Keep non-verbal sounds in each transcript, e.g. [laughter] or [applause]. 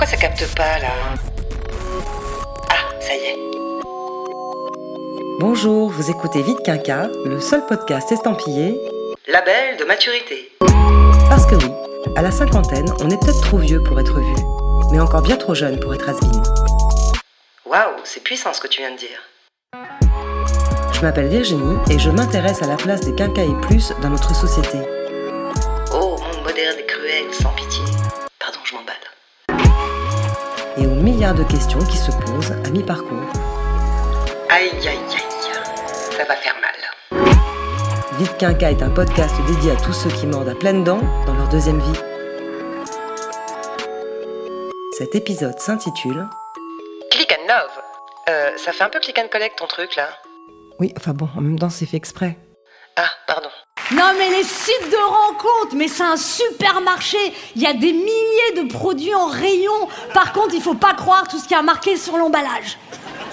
Pourquoi ça capte pas là Ah, ça y est. Bonjour, vous écoutez Vite Quinca, le seul podcast estampillé Label de maturité. Parce que oui, à la cinquantaine, on est peut-être trop vieux pour être vu, mais encore bien trop jeune pour être has Waouh, c'est puissant ce que tu viens de dire. Je m'appelle Virginie et je m'intéresse à la place des quinca et plus dans notre société. Milliards de questions qui se posent à mi-parcours. Aïe, aïe, aïe, ça va faire mal. Vite Quinca est un podcast dédié à tous ceux qui mordent à pleines dents dans leur deuxième vie. Cet épisode s'intitule Click and love. Euh, ça fait un peu click and collect ton truc là. Oui, enfin bon, en même temps c'est fait exprès. Ah, pardon. Non mais les sites de rencontres, mais c'est un supermarché. Il y a des milliers de produits en rayon. Par contre, il faut pas croire tout ce qui a marqué sur l'emballage.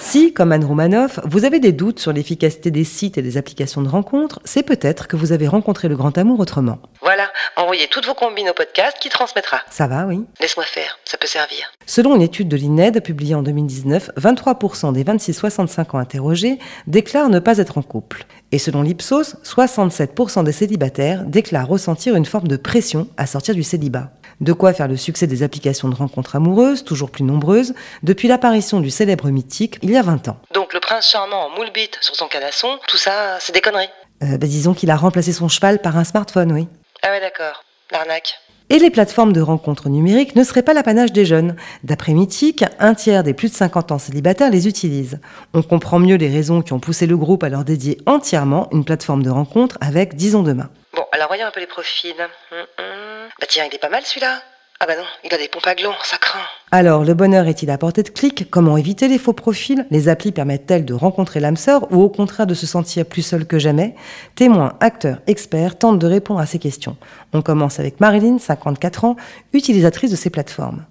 Si, comme Anne Romanoff, vous avez des doutes sur l'efficacité des sites et des applications de rencontres, c'est peut-être que vous avez rencontré le grand amour autrement. Voilà, envoyez toutes vos combines au podcast qui transmettra. Ça va, oui Laisse-moi faire, ça peut servir. Selon une étude de l'INED publiée en 2019, 23% des 26-65 ans interrogés déclarent ne pas être en couple. Et selon l'Ipsos, 67% des célibataires déclarent ressentir une forme de pression à sortir du célibat. De quoi faire le succès des applications de rencontres amoureuses, toujours plus nombreuses, depuis l'apparition du célèbre mythique il y a 20 ans. Donc le prince charmant en moule bite sur son canasson, tout ça, c'est des conneries. Euh, bah, disons qu'il a remplacé son cheval par un smartphone, oui. Ah ouais, d'accord. L'arnaque. Et les plateformes de rencontres numériques ne seraient pas l'apanage des jeunes. D'après Mythique, un tiers des plus de 50 ans célibataires les utilisent. On comprend mieux les raisons qui ont poussé le groupe à leur dédier entièrement une plateforme de rencontre avec Disons Demain. Bon, alors voyons un peu les profils. Hum, hum. Bah tiens, il est pas mal celui-là. Ah bah non, il a des pompes à gland, ça craint. Alors, le bonheur est-il à portée de clic? Comment éviter les faux profils? Les applis permettent-elles de rencontrer l'âme sœur ou au contraire de se sentir plus seul que jamais? Témoins, acteurs, experts tentent de répondre à ces questions. On commence avec Marilyn, 54 ans, utilisatrice de ces plateformes.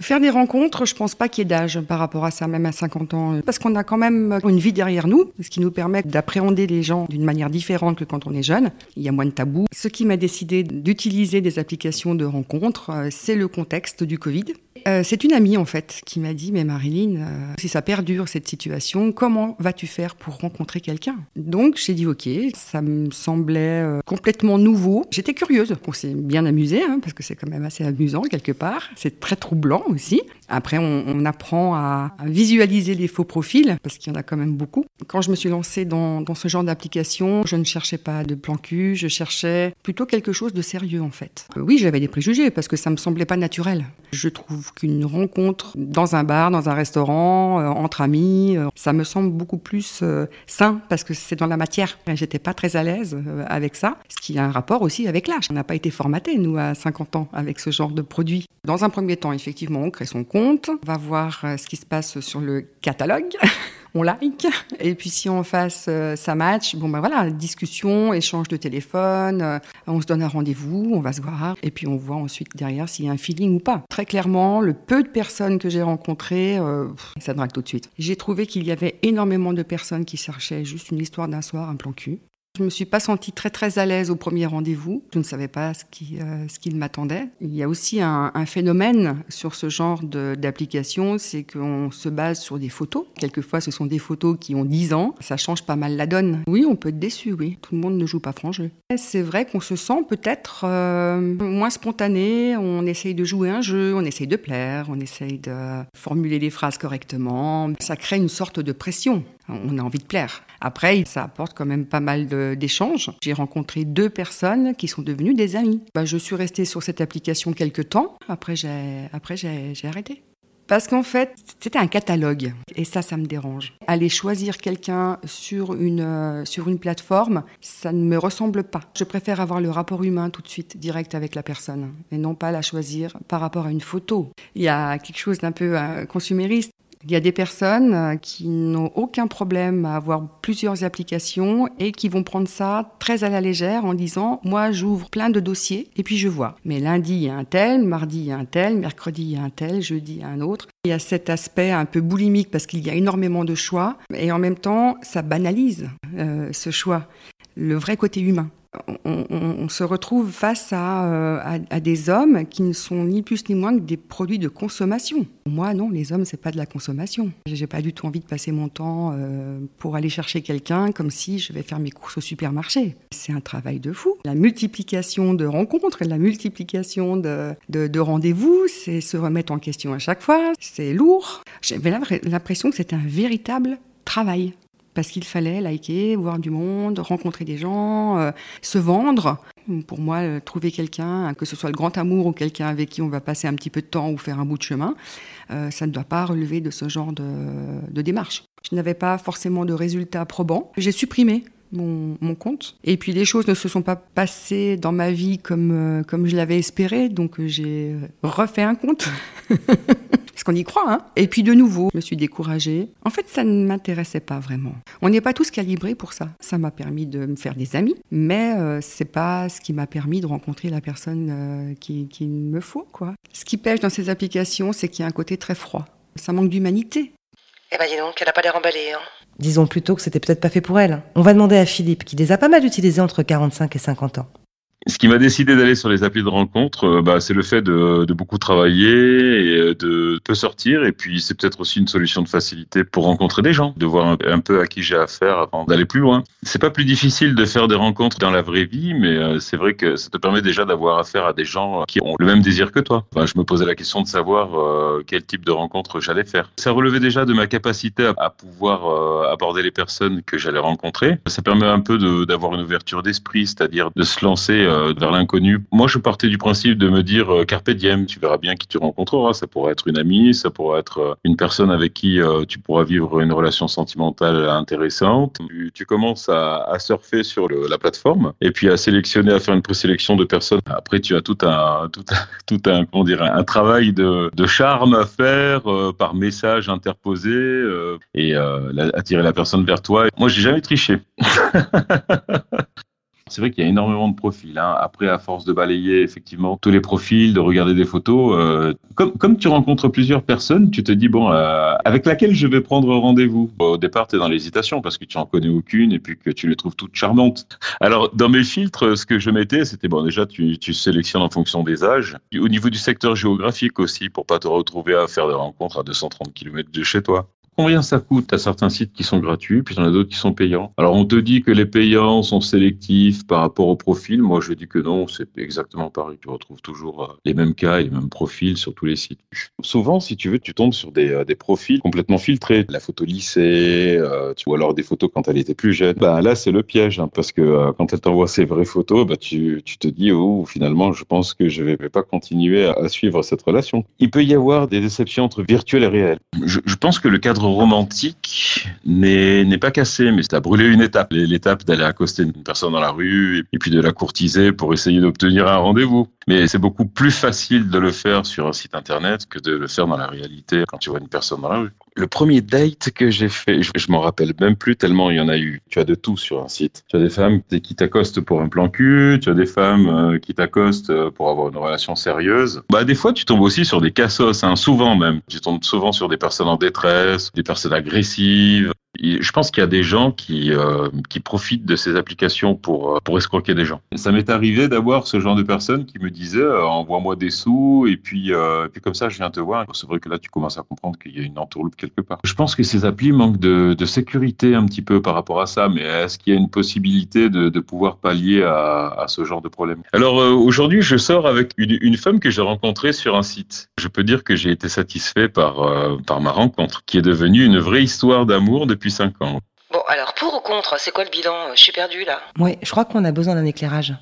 Faire des rencontres, je pense pas qu'il y ait d'âge par rapport à ça, même à 50 ans. Parce qu'on a quand même une vie derrière nous, ce qui nous permet d'appréhender les gens d'une manière différente que quand on est jeune. Il y a moins de tabous. Ce qui m'a décidé d'utiliser des applications de rencontres, euh, c'est le contexte du Covid. Euh, c'est une amie en fait qui m'a dit mais Marilyn, euh, si ça perdure cette situation, comment vas-tu faire pour rencontrer quelqu'un? Donc j'ai dit ok, ça me semblait euh, complètement nouveau. J'étais curieuse. On s'est bien amusé hein, parce que c'est quand même assez amusant quelque part. C'est très troublant aussi. Après on, apprend à, visualiser les faux profils parce qu'il y en a quand même beaucoup. Quand je me suis lancée dans, ce genre d'application, je ne cherchais pas de plan cul, je cherchais plutôt quelque chose de sérieux en fait. oui, j'avais des préjugés parce que ça me semblait pas naturel. Je trouve qu'une rencontre dans un bar, dans un restaurant, euh, entre amis, euh, ça me semble beaucoup plus euh, sain parce que c'est dans la matière. J'étais pas très à l'aise euh, avec ça, ce qui a un rapport aussi avec l'âge. On n'a pas été formaté nous à 50 ans avec ce genre de produit. Dans un premier temps, effectivement, on crée son compte, on va voir euh, ce qui se passe sur le catalogue. [laughs] on like. Et puis si en face euh, ça match, bon ben voilà, discussion, échange de téléphone, euh, on se donne un rendez-vous, on va se voir, et puis on voit ensuite derrière s'il y a un feeling ou pas. Très clairement, le peu de personnes que j'ai rencontrées, euh, ça drague tout de suite. J'ai trouvé qu'il y avait énormément de personnes qui cherchaient juste une histoire d'un soir, un plan cul. Je me suis pas sentie très très à l'aise au premier rendez-vous. Je ne savais pas ce qui euh, m'attendait. Il y a aussi un, un phénomène sur ce genre d'application, c'est qu'on se base sur des photos. Quelquefois, ce sont des photos qui ont 10 ans. Ça change pas mal la donne. Oui, on peut être déçu. Oui, tout le monde ne joue pas franc jeu. C'est vrai qu'on se sent peut-être euh, moins spontané. On essaye de jouer un jeu, on essaye de plaire, on essaye de formuler les phrases correctement. Ça crée une sorte de pression. On a envie de plaire. Après, ça apporte quand même pas mal d'échanges. J'ai rencontré deux personnes qui sont devenues des amies. Bah, je suis restée sur cette application quelques temps. Après, j'ai arrêté. Parce qu'en fait, c'était un catalogue. Et ça, ça me dérange. Aller choisir quelqu'un sur une, euh, sur une plateforme, ça ne me ressemble pas. Je préfère avoir le rapport humain tout de suite, direct avec la personne, et non pas la choisir par rapport à une photo. Il y a quelque chose d'un peu euh, consumériste. Il y a des personnes euh, qui n'ont aucun problème à avoir plusieurs applications et qui vont prendre ça très à la légère en disant moi j'ouvre plein de dossiers et puis je vois. Mais lundi il y a un tel, mardi il y a un tel, mercredi il y a un tel, jeudi il y a un autre. Il y a cet aspect un peu boulimique parce qu'il y a énormément de choix et en même temps ça banalise euh, ce choix, le vrai côté humain. On, se retrouve face euh, à, des hommes qui ne sont ni plus ni moins que des produits de consommation. Moi, non, les hommes, c'est pas de la consommation. J'ai pas du tout envie de passer mon temps euh, pour aller chercher quelqu'un comme si je vais faire mes courses au supermarché. C'est un travail de fou. La multiplication de rencontres, la multiplication de rendez-vous, c'est se remettre en question à chaque fois. C'est lourd. J'avais l'impression que c'était un véritable travail parce qu'il fallait liker, voir du monde, rencontrer des gens, euh, se vendre. Pour moi, euh, trouver quelqu'un, que ce soit le grand amour ou quelqu'un avec qui on va passer un petit peu de temps ou faire un bout de chemin, euh, ça ne doit pas relever de ce genre de, démarche. Je n'avais pas forcément de résultats probants. J'ai supprimé mon, mon, compte. Et puis les choses ne se sont pas passées dans ma vie comme, comme je l'avais espéré, donc j'ai refait un compte. [laughs] Parce qu'on y croit, hein. Et puis de nouveau, je me suis découragée. En fait, ça ne m'intéressait pas vraiment. On n'est pas tous calibrés pour ça. Ça m'a permis de me faire des amis, mais euh, c'est pas ce qui m'a permis de rencontrer la personne euh, qui, qui me faut, quoi. Ce qui pêche dans ces applications, c'est qu'il y a un côté très froid. Ça manque d'humanité. Eh ben dis donc, elle n'a pas l'air emballée, hein. Disons plutôt que c'était peut-être pas fait pour elle. On va demander à Philippe, qui les a pas mal utilisés entre 45 et 50 ans. Ce qui m'a décidé d'aller sur les applis de rencontre, euh, bah, c'est le fait de, de, beaucoup travailler et euh, de peu sortir. Et puis, c'est peut-être aussi une solution de facilité pour rencontrer des gens, de voir un, peu à qui j'ai affaire avant d'aller plus loin. C'est pas plus difficile de faire des rencontres dans la vraie vie, mais euh, c'est vrai que ça te permet déjà d'avoir affaire à des gens qui ont le même désir que toi. Enfin, je me posais la question de savoir quel type de rencontre j'allais faire. Ça relevait déjà de ma capacité à, pouvoir aborder les personnes que j'allais rencontrer. Ça permet un peu d'avoir une ouverture d'esprit, c'est-à-dire de se lancer euh, vers l'inconnu. Moi, je partais du principe de me dire euh, carpe diem, tu verras bien qui tu rencontreras. Ça pourrait être une amie, ça pourrait être euh, une personne avec qui tu pourras vivre une relation sentimentale intéressante. Tu, commences à, surfer sur la plateforme et puis à sélectionner, à faire une présélection de personnes. Après, tu as tout un, tout un, [laughs] tout un, comment dire, un travail de, charme à faire par message interposé et euh, attirer la personne vers toi. Moi, j'ai jamais triché. [laughs] c'est vrai qu'il y a énormément de profils. Hein. Après, à force de balayer effectivement tous les profils, de regarder des photos, euh, comme, comme tu rencontres plusieurs personnes, tu te dis bon, euh, avec laquelle je vais prendre rendez-vous? Au départ, tu es dans l'hésitation parce que tu en connais aucune et puis que tu les trouves toutes charmantes. Alors, dans mes filtres, ce que je mettais, c'était bon, déjà, tu, tu sélectionnes en fonction des âges. Au niveau du secteur géographique aussi, pour pas te retrouver à faire des rencontres à 230 km de chez toi combien ça coûte à certains sites qui sont gratuits, puis il y en a d'autres qui sont payants. Alors on te dit que les payants sont sélectifs par rapport au profil. Moi je dis que non, c'est exactement pareil. Tu retrouves toujours euh, les mêmes cas et les mêmes profils sur tous les sites. Souvent, si tu veux, tu tombes sur des, euh, des profils complètement filtrés. La photo lycée, euh, ou alors des photos quand elle était plus jeune. Bah, là, c'est le piège, hein, parce que euh, quand elle t'envoie ses vraies photos, bah, tu, tu te dis, oh, finalement, je pense que je vais pas continuer à, à suivre cette relation. Il peut y avoir des déceptions entre virtuel et réel. Je, je pense que le cadre romantique n'est pas cassé, mais c'est à brûler une étape. L'étape d'aller accoster une personne dans la rue et puis de la courtiser pour essayer d'obtenir un rendez-vous. Mais c'est beaucoup plus facile de le faire sur un site internet que de le faire dans la réalité quand tu vois une personne dans la rue. Le premier date que j'ai fait, je, m'en rappelle même plus tellement il y en a eu. Tu as de tout sur un site. Tu as des femmes qui t'accostent pour un plan cul, tu as des femmes euh, qui t'accostent euh, pour avoir une relation sérieuse. Bah des fois tu tombes aussi sur des cassos, hein, souvent même. Tu tombes souvent sur des personnes en détresse, des personnes agressives. Je pense qu'il y a des gens qui, euh, qui profitent de ces applications pour, euh, pour escroquer des gens. Ça m'est arrivé d'avoir ce genre de personnes qui me disaient euh, envoie-moi des sous et puis, euh, et puis comme ça je viens te voir. C'est vrai que là tu commences à comprendre qu'il y a une entourloupe quelque part. Je pense que ces applis manquent de, de sécurité un petit peu par rapport à ça, mais est-ce qu'il y a une possibilité de, de pouvoir pallier à, à ce genre de problème? Alors aujourd'hui je sors avec une, une femme que j'ai rencontrée sur un site. Je peux dire que j'ai été satisfait par, par ma rencontre, qui est devenue une vraie histoire d'amour depuis 5 ans. Bon, alors pour ou contre, c'est quoi le bilan? Je suis perdu là. Oui, je crois qu'on a besoin d'un éclairage.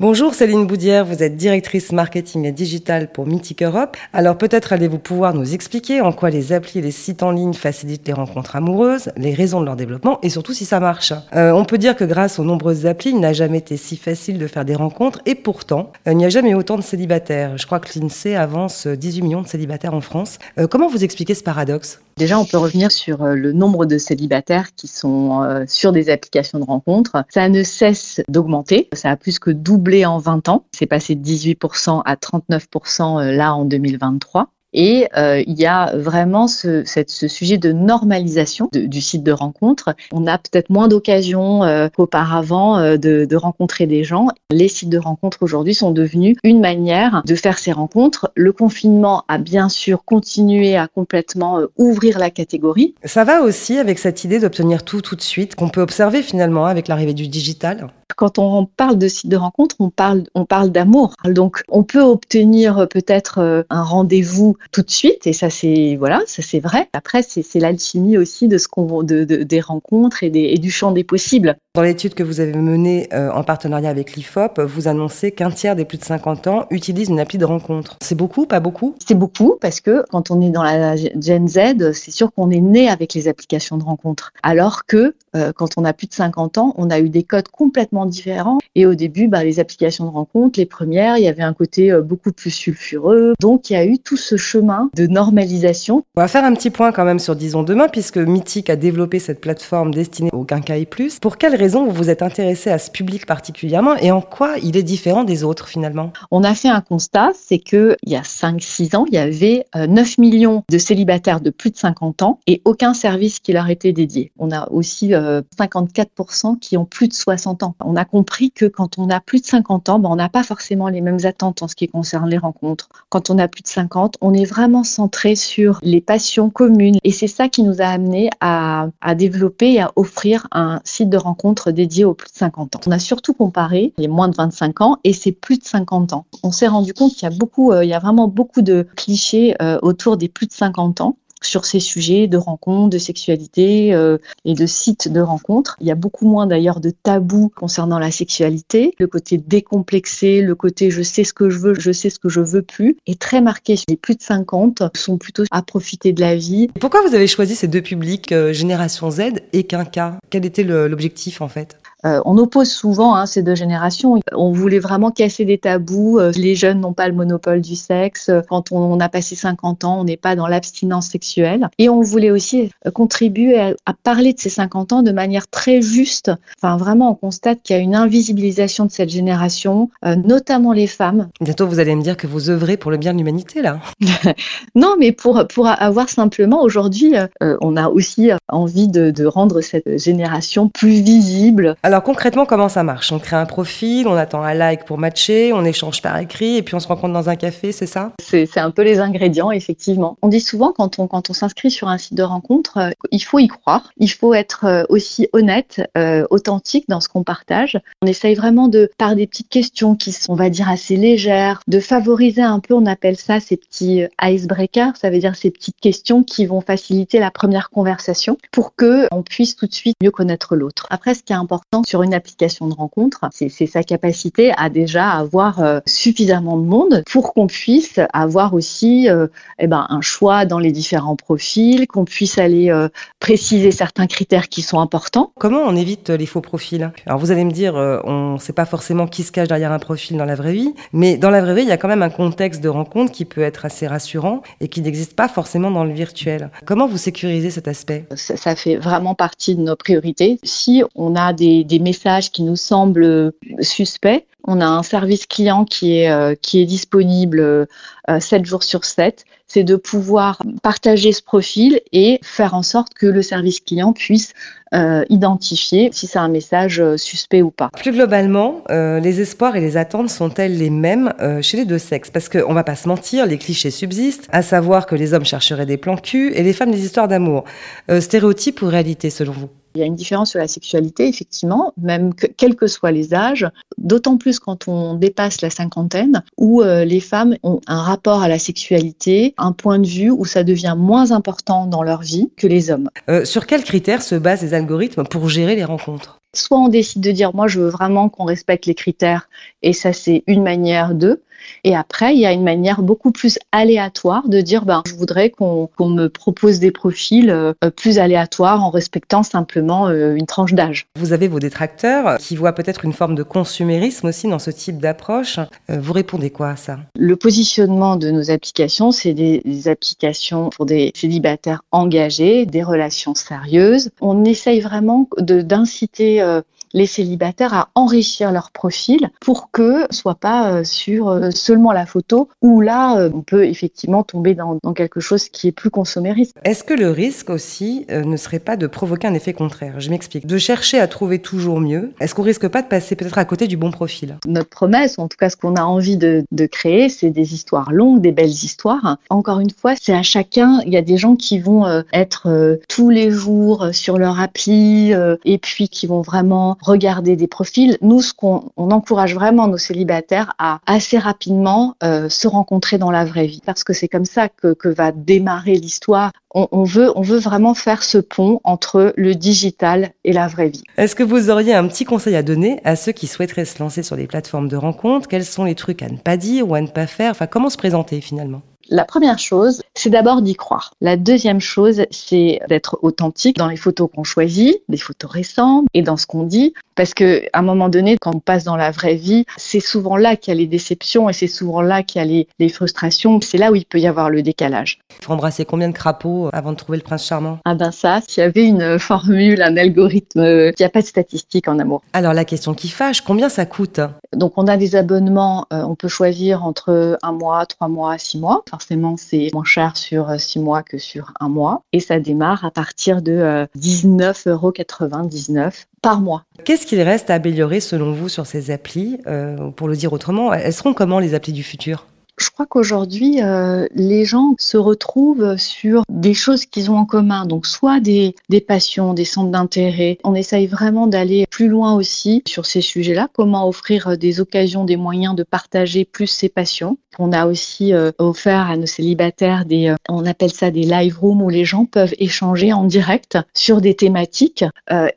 Bonjour Céline Boudière, vous êtes directrice marketing et digital pour Mythic Europe. Alors peut-être allez-vous pouvoir nous expliquer en quoi les applis et les sites en ligne facilitent les rencontres amoureuses, les raisons de leur développement et surtout si ça marche. Euh, on peut dire que grâce aux nombreuses applis, il n'a jamais été si facile de faire des rencontres et pourtant, euh, il n'y a jamais eu autant de célibataires. Je crois que l'INSEE avance 18 millions de célibataires en France. Euh, comment vous expliquez ce paradoxe? Déjà, on peut revenir sur le nombre de célibataires qui sont sur des applications de rencontres. Ça ne cesse d'augmenter. Ça a plus que doublé en 20 ans. C'est passé de 18% à 39% là en 2023. Et euh, il y a vraiment ce, ce sujet de normalisation du site de rencontre. On a peut-être moins d'occasions euh, qu'auparavant euh, de, de, rencontrer des gens. Les sites de rencontre aujourd'hui sont devenus une manière de faire ces rencontres. Le confinement a bien sûr continué à complètement euh, ouvrir la catégorie. Ça va aussi avec cette idée d'obtenir tout tout de suite qu'on peut observer finalement avec l'arrivée du digital. Quand on parle de site de rencontre, on parle, on parle d'amour. Donc, on peut obtenir peut-être un rendez-vous tout de suite, et ça c'est voilà, ça c'est vrai. Après, c'est l'alchimie aussi de ce qu'on de, de, des rencontres et, des, et, du champ des possibles. Dans l'étude que vous avez menée euh, en partenariat avec l'IFOP, vous annoncez qu'un tiers des plus de 50 ans utilisent une appli de rencontre. C'est beaucoup, pas beaucoup? C'est beaucoup parce que quand on est dans la Gen Z, c'est sûr qu'on est né avec les applications de rencontre. Alors que euh, quand on a plus de 50 ans, on a eu des codes complètement différents. Et au début, bah, les applications de rencontre, les premières, il y avait un côté euh, beaucoup plus sulfureux. Donc il y a eu tout ce chemin de normalisation. On va faire un petit point quand même sur Disons Demain, puisque Mythique a développé cette plateforme destinée aux quincailles plus. Pour quelles raisons vous vous êtes intéressé à ce public particulièrement et en quoi il est différent des autres finalement? On a fait un constat, c'est que il y a 5-6 ans, il y avait 9 millions de célibataires de plus de 50 ans et aucun service qui leur était dédié. On a aussi 54% qui ont plus de 60 ans. On a compris que quand on a plus de 50 ans, ben, on n'a pas forcément les mêmes attentes en ce qui concerne les rencontres. Quand on a plus de 50, on est vraiment centré sur les passions communes et c'est ça qui nous a amené à, développer et à offrir un site de rencontre dédié aux plus de 50 ans. On a surtout comparé les moins de 25 ans et c'est plus de 50 ans. On s'est rendu compte qu'il y a beaucoup, euh, il y a vraiment beaucoup de clichés euh, autour des plus de 50 ans sur ces sujets de rencontres, de sexualité euh, et de sites de rencontres. Il y a beaucoup moins d'ailleurs de tabous concernant la sexualité. Le côté décomplexé, le côté je sais ce que je veux, je sais ce que je veux plus est très marqué. Les plus de 50 sont plutôt à profiter de la vie. Pourquoi vous avez choisi ces deux publics, euh, Génération Z et Quinca? Quel était l'objectif en fait? Euh, on oppose souvent hein, ces deux générations. On voulait vraiment casser des tabous. Euh, les jeunes n'ont pas le monopole du sexe. Quand on, a passé 50 ans, on n'est pas dans l'abstinence sexuelle. Et on voulait aussi euh, contribuer à, à, parler de ces 50 ans de manière très juste. Enfin, vraiment, on constate qu'il y a une invisibilisation de cette génération, euh, notamment les femmes. Bientôt, vous allez me dire que vous œuvrez pour le bien de l'humanité, là. [laughs] non, mais pour, pour avoir simplement, aujourd'hui, euh, on a aussi envie de, de, rendre cette génération plus visible. Alors, alors concrètement, comment ça marche? On crée un profil, on attend un like pour matcher, on échange par écrit et puis on se rencontre dans un café, c'est ça? C'est un peu les ingrédients, effectivement. On dit souvent quand on, s'inscrit sur un site de rencontre, euh, il faut y croire, il faut être euh, aussi honnête, euh, authentique dans ce qu'on partage. On essaye vraiment de, par des petites questions qui sont, on va dire, assez légères, de favoriser un peu, on appelle ça ces petits icebreakers, ça veut dire ces petites questions qui vont faciliter la première conversation pour que on puisse tout de suite mieux connaître l'autre. Après, ce qui est important, sur une application de rencontre, c'est sa capacité à déjà avoir euh, suffisamment de monde pour qu'on puisse avoir aussi euh, eh ben, un choix dans les différents profils, qu'on puisse aller euh, préciser certains critères qui sont importants. Comment on évite les faux profils? Alors vous allez me dire, on ne sait pas forcément qui se cache derrière un profil dans la vraie vie, mais dans la vraie vie, il y a quand même un contexte de rencontre qui peut être assez rassurant et qui n'existe pas forcément dans le virtuel. Comment vous sécurisez cet aspect? Ça, ça, fait vraiment partie de nos priorités. Si on a des, des messages qui nous semblent suspects, on a un service client qui est, euh, qui est disponible euh, 7 jours sur 7. C'est de pouvoir partager ce profil et faire en sorte que le service client puisse euh, identifier si c'est un message euh, suspect ou pas. Plus globalement, euh, les espoirs et les attentes sont-elles les mêmes euh, chez les deux sexes? Parce qu'on va pas se mentir, les clichés subsistent, à savoir que les hommes chercheraient des plans cul et les femmes des histoires d'amour. Euh, stéréotype ou réalité selon vous? Il y a une différence sur la sexualité, effectivement, même que, quels que soient les âges, d'autant plus quand on dépasse la cinquantaine, où euh, les femmes ont un rapport à la sexualité, un point de vue où ça devient moins important dans leur vie que les hommes. Euh, sur quels critères se basent les algorithmes pour gérer les rencontres? Soit on décide de dire, moi je veux vraiment qu'on respecte les critères, et ça c'est une manière de, et après, il y a une manière beaucoup plus aléatoire de dire, ben, je voudrais qu'on qu me propose des profils euh, plus aléatoires en respectant simplement euh, une tranche d'âge. Vous avez vos détracteurs qui voient peut-être une forme de consumérisme aussi dans ce type d'approche. Euh, vous répondez quoi à ça? Le positionnement de nos applications, c'est des, des, applications pour des célibataires engagés, des relations sérieuses. On essaye vraiment d'inciter les célibataires à enrichir leur profil pour que ce soit pas euh, sur euh, seulement la photo où là euh, on peut effectivement tomber dans, dans quelque chose qui est plus consommériste. Est-ce que le risque aussi euh, ne serait pas de provoquer un effet contraire? Je m'explique. De chercher à trouver toujours mieux, est-ce qu'on risque pas de passer peut-être à côté du bon profil? Notre promesse, ou en tout cas ce qu'on a envie de, de créer, c'est des histoires longues, des belles histoires. Encore une fois, c'est à chacun. Il y a des gens qui vont euh, être euh, tous les jours sur leur appli et puis qui vont vraiment regarder des profils. Nous, ce qu'on on encourage vraiment nos célibataires à assez rapidement euh, se rencontrer dans la vraie vie, parce que c'est comme ça que, va démarrer l'histoire. On, on veut, on veut vraiment faire ce pont entre le digital et la vraie vie. Est-ce que vous auriez un petit conseil à donner à ceux qui souhaiteraient se lancer sur les plateformes de rencontres? Quels sont les trucs à ne pas dire ou à ne pas faire? Enfin, comment se présenter finalement? La première chose, c'est d'abord d'y croire. La deuxième chose, c'est d'être authentique dans les photos qu'on choisit, des photos récentes et dans ce qu'on dit. Parce que à un moment donné, quand on passe dans la vraie vie, c'est souvent là qu'il y a les déceptions et c'est souvent là qu'il y a les, les frustrations. C'est là où il peut y avoir le décalage. Il faut embrasser combien de crapauds avant de trouver le prince charmant? Ah ben ça, s'il y avait une formule, un algorithme, il n'y a pas de statistiques en amour. Alors la question qui fâche, combien ça coûte? Donc on a des abonnements, euh, on peut choisir entre un mois, trois mois, six mois. Forcément, c'est moins cher sur euh, six mois que sur un mois. Et ça démarre à partir de euh, 19,99€ par mois. Qu'est-ce qu'il reste à améliorer selon vous sur ces applis Euh, Pour le dire autrement, elles seront comment les applis du futur? Je crois qu'aujourd'hui, euh, les gens se retrouvent sur des choses qu'ils ont en commun. Donc, soit des, passions, des centres d'intérêt. On essaye vraiment d'aller plus loin aussi sur ces sujets-là. Comment offrir euh, des occasions, des moyens de partager plus ses passions. On a aussi euh, offert à nos célibataires des, on appelle ça des live rooms où les gens peuvent échanger en direct sur des thématiques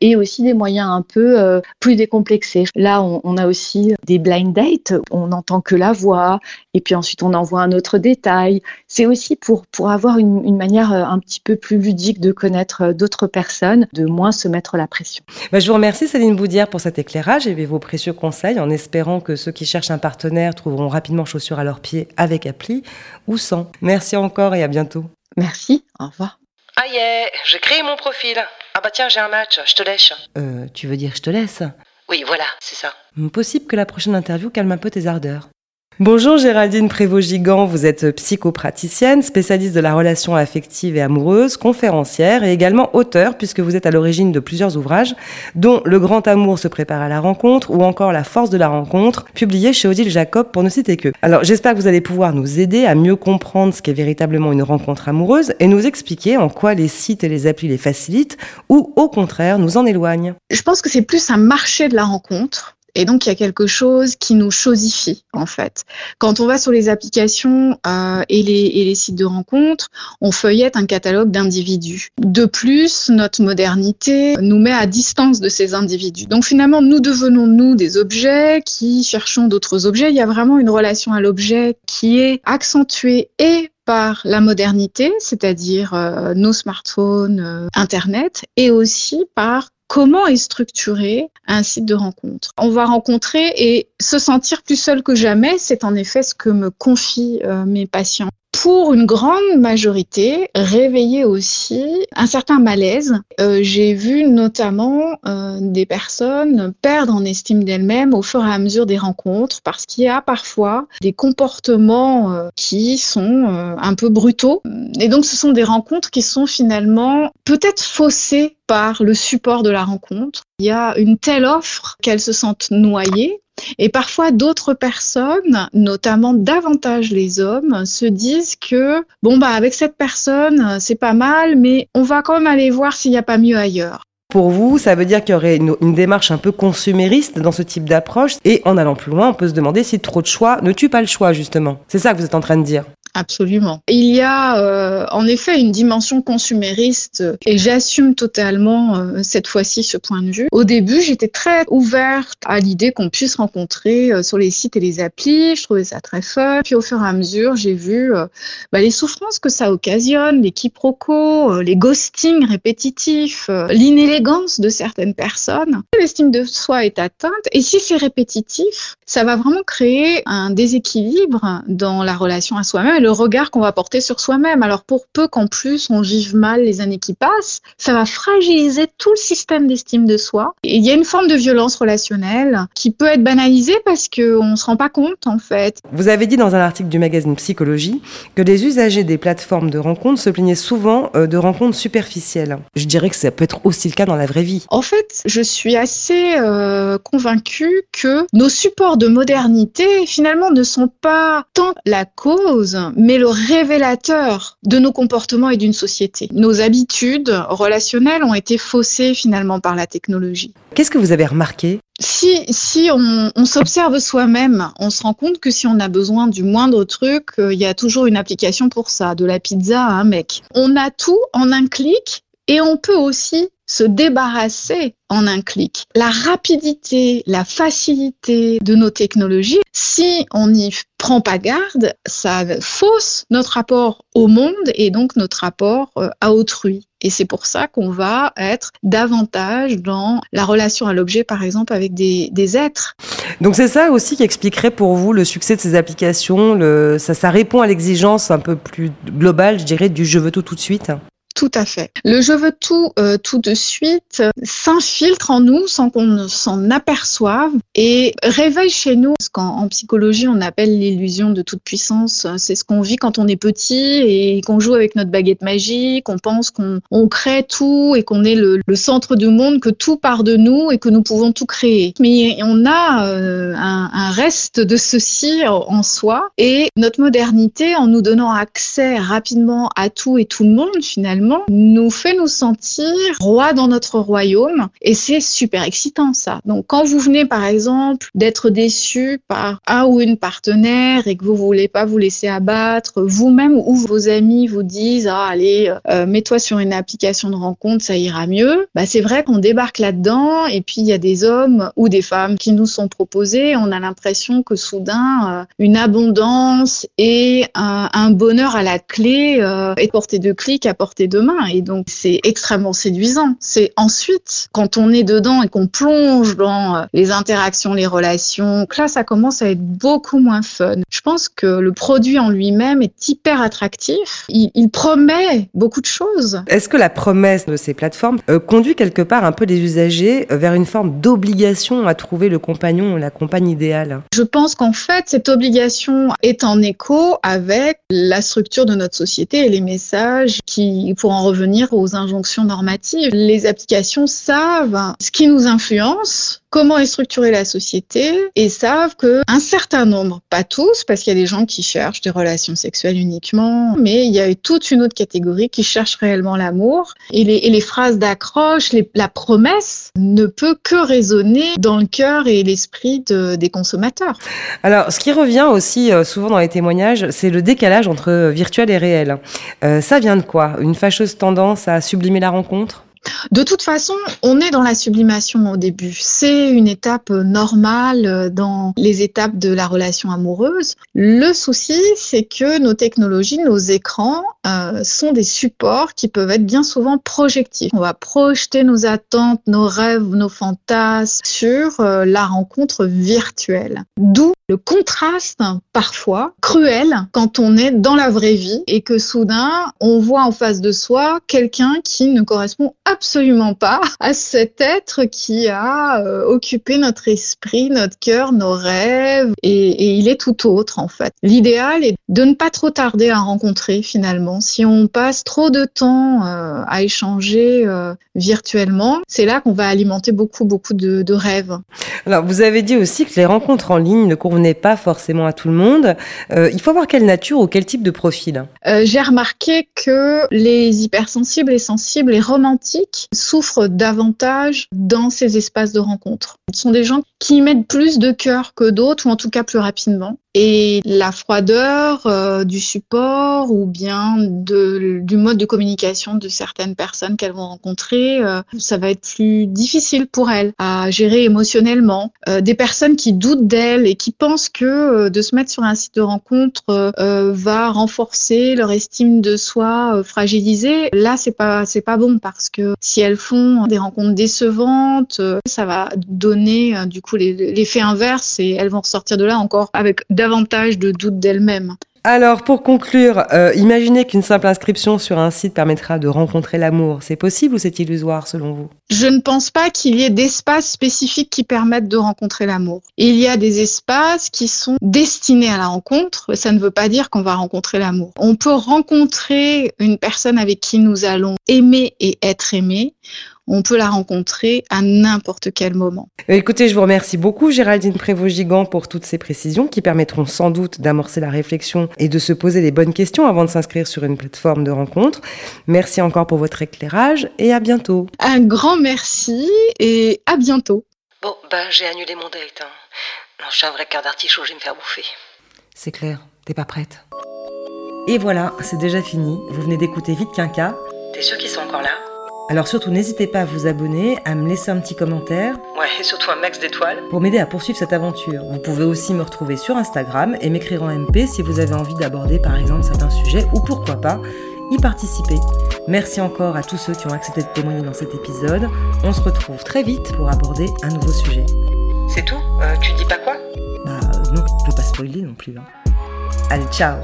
et aussi des moyens un peu plus décomplexés. Là, on, on a aussi des blind dates. On n'entend que la voix et puis ensuite on envoie un autre détail. C'est aussi pour, pour avoir une, une manière euh, un petit peu plus ludique de connaître euh, d'autres personnes, de moins se mettre la pression. Bah, je vous remercie Céline Boudière pour cet éclairage et vos précieux conseils en espérant que ceux qui cherchent un partenaire trouveront rapidement chaussures à leurs pieds avec appli ou sans. Merci encore et à bientôt. Merci, au revoir. Ah yeah, j'ai créé mon profil. Ah bah tiens, j'ai un match, je te lèche. Euh, tu veux dire je te laisse? Oui, voilà, c'est ça. Possible que la prochaine interview calme un peu tes ardeurs. Bonjour Géraldine Prévost-Gigant, vous êtes psychopraticienne, spécialiste de la relation affective et amoureuse, conférencière et également auteur puisque vous êtes à l'origine de plusieurs ouvrages dont Le grand amour se prépare à la rencontre ou encore La force de la rencontre, publié chez Odile Jacob pour ne citer que. Alors j'espère que vous allez pouvoir nous aider à mieux comprendre ce qu'est véritablement une rencontre amoureuse et nous expliquer en quoi les sites et les applis les facilitent ou au contraire nous en éloignent. Je pense que c'est plus un marché de la rencontre. Et donc, il y a quelque chose qui nous chosifie, en fait. Quand on va sur les applications euh, et, les, sites de rencontres, on feuillette un catalogue d'individus. De plus, notre modernité nous met à distance de ces individus. Donc, finalement, nous devenons, nous, des objets qui cherchons d'autres objets. Il y a vraiment une relation à l'objet qui est accentuée et par la modernité, c'est-à-dire euh, nos smartphones, euh, Internet, et aussi par comment est structuré un site de rencontre. On va rencontrer et se sentir plus seul que jamais, c'est en effet ce que me confient euh, mes patients. Pour une grande majorité, réveiller aussi un certain malaise. Euh, J'ai vu notamment euh, des personnes perdre en estime d'elles-mêmes au fur et à mesure des rencontres parce qu'il y a parfois des comportements euh, qui sont un peu brutaux. Et donc ce sont des rencontres qui sont finalement peut-être faussées par le support de la rencontre. Il y a une telle offre qu'elles se sentent noyées. Et parfois, d'autres personnes, notamment davantage les hommes, se disent que bon bah avec cette personne, c'est pas mal, mais on va quand même aller voir s'il n'y a pas mieux ailleurs. Pour vous, ça veut dire qu'il y aurait une, une démarche un peu consumériste dans ce type d'approche? Et en allant plus loin, on peut se demander si trop de choix ne tue pas le choix, justement. C'est ça que vous êtes en train de dire? Absolument. Il y a euh, en effet une dimension consumériste et j'assume totalement euh, cette fois-ci ce point de vue. Au début, j'étais très ouverte à l'idée qu'on puisse rencontrer euh, sur les sites et les applis. Je trouvais ça très fun. Puis au fur et à mesure, j'ai vu bah, les souffrances que ça occasionne, les quiproquos, les ghostings répétitifs, l'inélégance de certaines personnes. L'estime de soi est atteinte et si c'est répétitif, ça va vraiment créer un déséquilibre dans la relation à soi-même le regard qu'on va porter sur soi-même. Alors pour peu qu'en plus on vive mal les années qui passent, ça va fragiliser tout le système d'estime de soi. Et il y a une forme de violence relationnelle qui peut être banalisée parce qu'on ne se rend pas compte en fait. Vous avez dit dans un article du magazine Psychologie que les usagers des plateformes de rencontres se plaignaient souvent euh, de rencontres superficielles. Je dirais que ça peut être aussi le cas dans la vraie vie. En fait, je suis assez euh, convaincue que nos supports de modernité finalement ne sont pas tant la cause, mais le révélateur de nos comportements et d'une société. Nos habitudes relationnelles ont été faussées finalement par la technologie. Qu'est-ce que vous avez remarqué? Si, si on, on s'observe soi-même, on se rend compte que si on a besoin du moindre truc, euh, il y a toujours une application pour ça, de la pizza à un mec. On a tout en un clic et on peut aussi se débarrasser en un clic. La rapidité, la facilité de nos technologies, si on n'y prend pas garde, ça fausse notre rapport au monde et donc notre rapport euh, à autrui. Et c'est pour ça qu'on va être davantage dans la relation à l'objet, par exemple, avec des, êtres. Donc c'est ça aussi qui expliquerait pour vous le succès de ces applications. Ça, ça répond à l'exigence un peu plus globale, je dirais, du je veux tout tout de suite. Tout à fait. Le je veux tout euh, tout de suite euh, s'infiltre en nous sans qu'on s'en aperçoive et réveille chez nous ce qu'en psychologie on appelle l'illusion de toute puissance. C'est ce qu'on vit quand on est petit et qu'on joue avec notre baguette magique, on pense qu'on on crée tout et qu'on est le, centre du monde, que tout part de nous et que nous pouvons tout créer. Mais on a euh, un reste de ceci en soi et notre modernité en nous donnant accès rapidement à tout et tout le monde finalement nous fait nous sentir rois dans notre royaume et c'est super excitant ça. Donc quand vous venez par exemple d'être déçu par un ou une partenaire et que vous voulez pas vous laisser abattre, vous-même ou vos amis vous disent ah allez euh, mets-toi sur une application de rencontre ça ira mieux. Bah c'est vrai qu'on débarque là-dedans et puis il y a des hommes ou des femmes qui nous sont proposés, on a l'impression que soudain euh, une abondance et un, bonheur à la clé euh, est porté de clics à portée de demain. Et donc, c'est extrêmement séduisant. C'est ensuite, quand on est dedans et qu'on plonge dans euh, les interactions, les relations, que là, ça commence à être beaucoup moins fun. Je pense que le produit en lui-même est hyper attractif. Il, il, promet beaucoup de choses. Est-ce que la promesse de ces plateformes euh, conduit quelque part un peu les usagers euh, vers une forme d'obligation à trouver le compagnon ou la compagne idéale? Je pense qu'en fait, cette obligation est en écho avec la structure de notre société et les messages qui, pour en revenir aux injonctions normatives. Les applications savent ce qui nous influence, comment est structurée la société et savent que un certain nombre, pas tous, parce qu'il y a des gens qui cherchent des relations sexuelles uniquement, mais il y a toute une autre catégorie qui cherche réellement l'amour et les, phrases d'accroche, la promesse ne peut que résonner dans le cœur et l'esprit de, des consommateurs. Alors, ce qui revient aussi euh, souvent dans les témoignages, c'est le décalage entre virtuel et réel. Euh, ça vient de quoi? Une fâcheuse tendance à sublimer la rencontre? De toute façon, on est dans la sublimation au début. C'est une étape normale dans les étapes de la relation amoureuse. Le souci, c'est que nos technologies, nos écrans euh, sont des supports qui peuvent être bien souvent projectifs. On va projeter nos attentes, nos rêves, nos fantasmes sur euh, la rencontre virtuelle. D'où le contraste parfois cruel quand on est dans la vraie vie et que soudain on voit en face de soi quelqu'un qui ne correspond absolument pas à cet être qui a euh, occupé notre esprit, notre cœur, nos rêves et, et, il est tout autre en fait. L'idéal est de ne pas trop tarder à rencontrer finalement. Si on passe trop de temps euh, à échanger euh, virtuellement, c'est là qu'on va alimenter beaucoup beaucoup de, de, rêves. Alors vous avez dit aussi que les rencontres en ligne ne convenaient pas forcément à tout le monde. Il faut voir quelle nature ou quel type de profil. J'ai remarqué que les hypersensibles et sensibles et romantiques souffrent davantage dans ces espaces de rencontre. Ce sont des gens qui y mettent plus de cœur que d'autres, ou en tout cas plus rapidement. Et la froideur euh, du support ou bien du mode de communication de certaines personnes qu'elles vont rencontrer, euh, ça va être plus difficile pour elles à gérer émotionnellement. Euh, des personnes qui doutent d'elles et qui pensent que de se mettre sur un site de rencontre va renforcer leur estime de soi fragilisée, là c'est pas c'est pas bon parce que si elles font des rencontres décevantes, ça va donner du coup l'effet inverse et elles vont ressortir de là encore avec davantage de doutes d'elles-mêmes. Alors, pour conclure, euh, imaginez qu'une simple inscription sur un site permettra de rencontrer l'amour. C'est possible ou c'est illusoire selon vous? Je ne pense pas qu'il y ait d'espaces spécifiques qui permettent de rencontrer l'amour. Il y a des espaces qui sont destinés à la rencontre. Ça ne veut pas dire qu'on va rencontrer l'amour. On peut rencontrer une personne avec qui nous allons aimer et être aimé on peut la rencontrer à n'importe quel moment. Écoutez, je vous remercie beaucoup Géraldine Prévost-Gigant pour toutes ces précisions qui permettront sans doute d'amorcer la réflexion et de se poser les bonnes questions avant de s'inscrire sur une plateforme de rencontre. Merci encore pour votre éclairage et à bientôt. Un grand merci et à bientôt. Bon, bah j'ai annulé mon date. Hein. Non, je suis un vrai cœur d'artichaut, je vais me faire bouffer. C'est clair, t'es pas prête. Et voilà, c'est déjà fini. Vous venez d'écouter Vite Quinca. T'es sûr qu'ils sont encore là? Alors surtout, n'hésitez pas à vous abonner, à me laisser un petit commentaire. Ouais, et surtout un max d'étoiles. Pour m'aider à poursuivre cette aventure. Vous pouvez aussi me retrouver sur Instagram et m'écrire en MP si vous avez envie d'aborder par exemple certains sujets ou pourquoi pas y participer. Merci encore à tous ceux qui ont accepté de témoigner dans cet épisode. On se retrouve très vite pour aborder un nouveau sujet. C'est tout? Euh, Tu dis pas quoi? Bah non, je veux pas spoiler non plus. Hein. Allez, ciao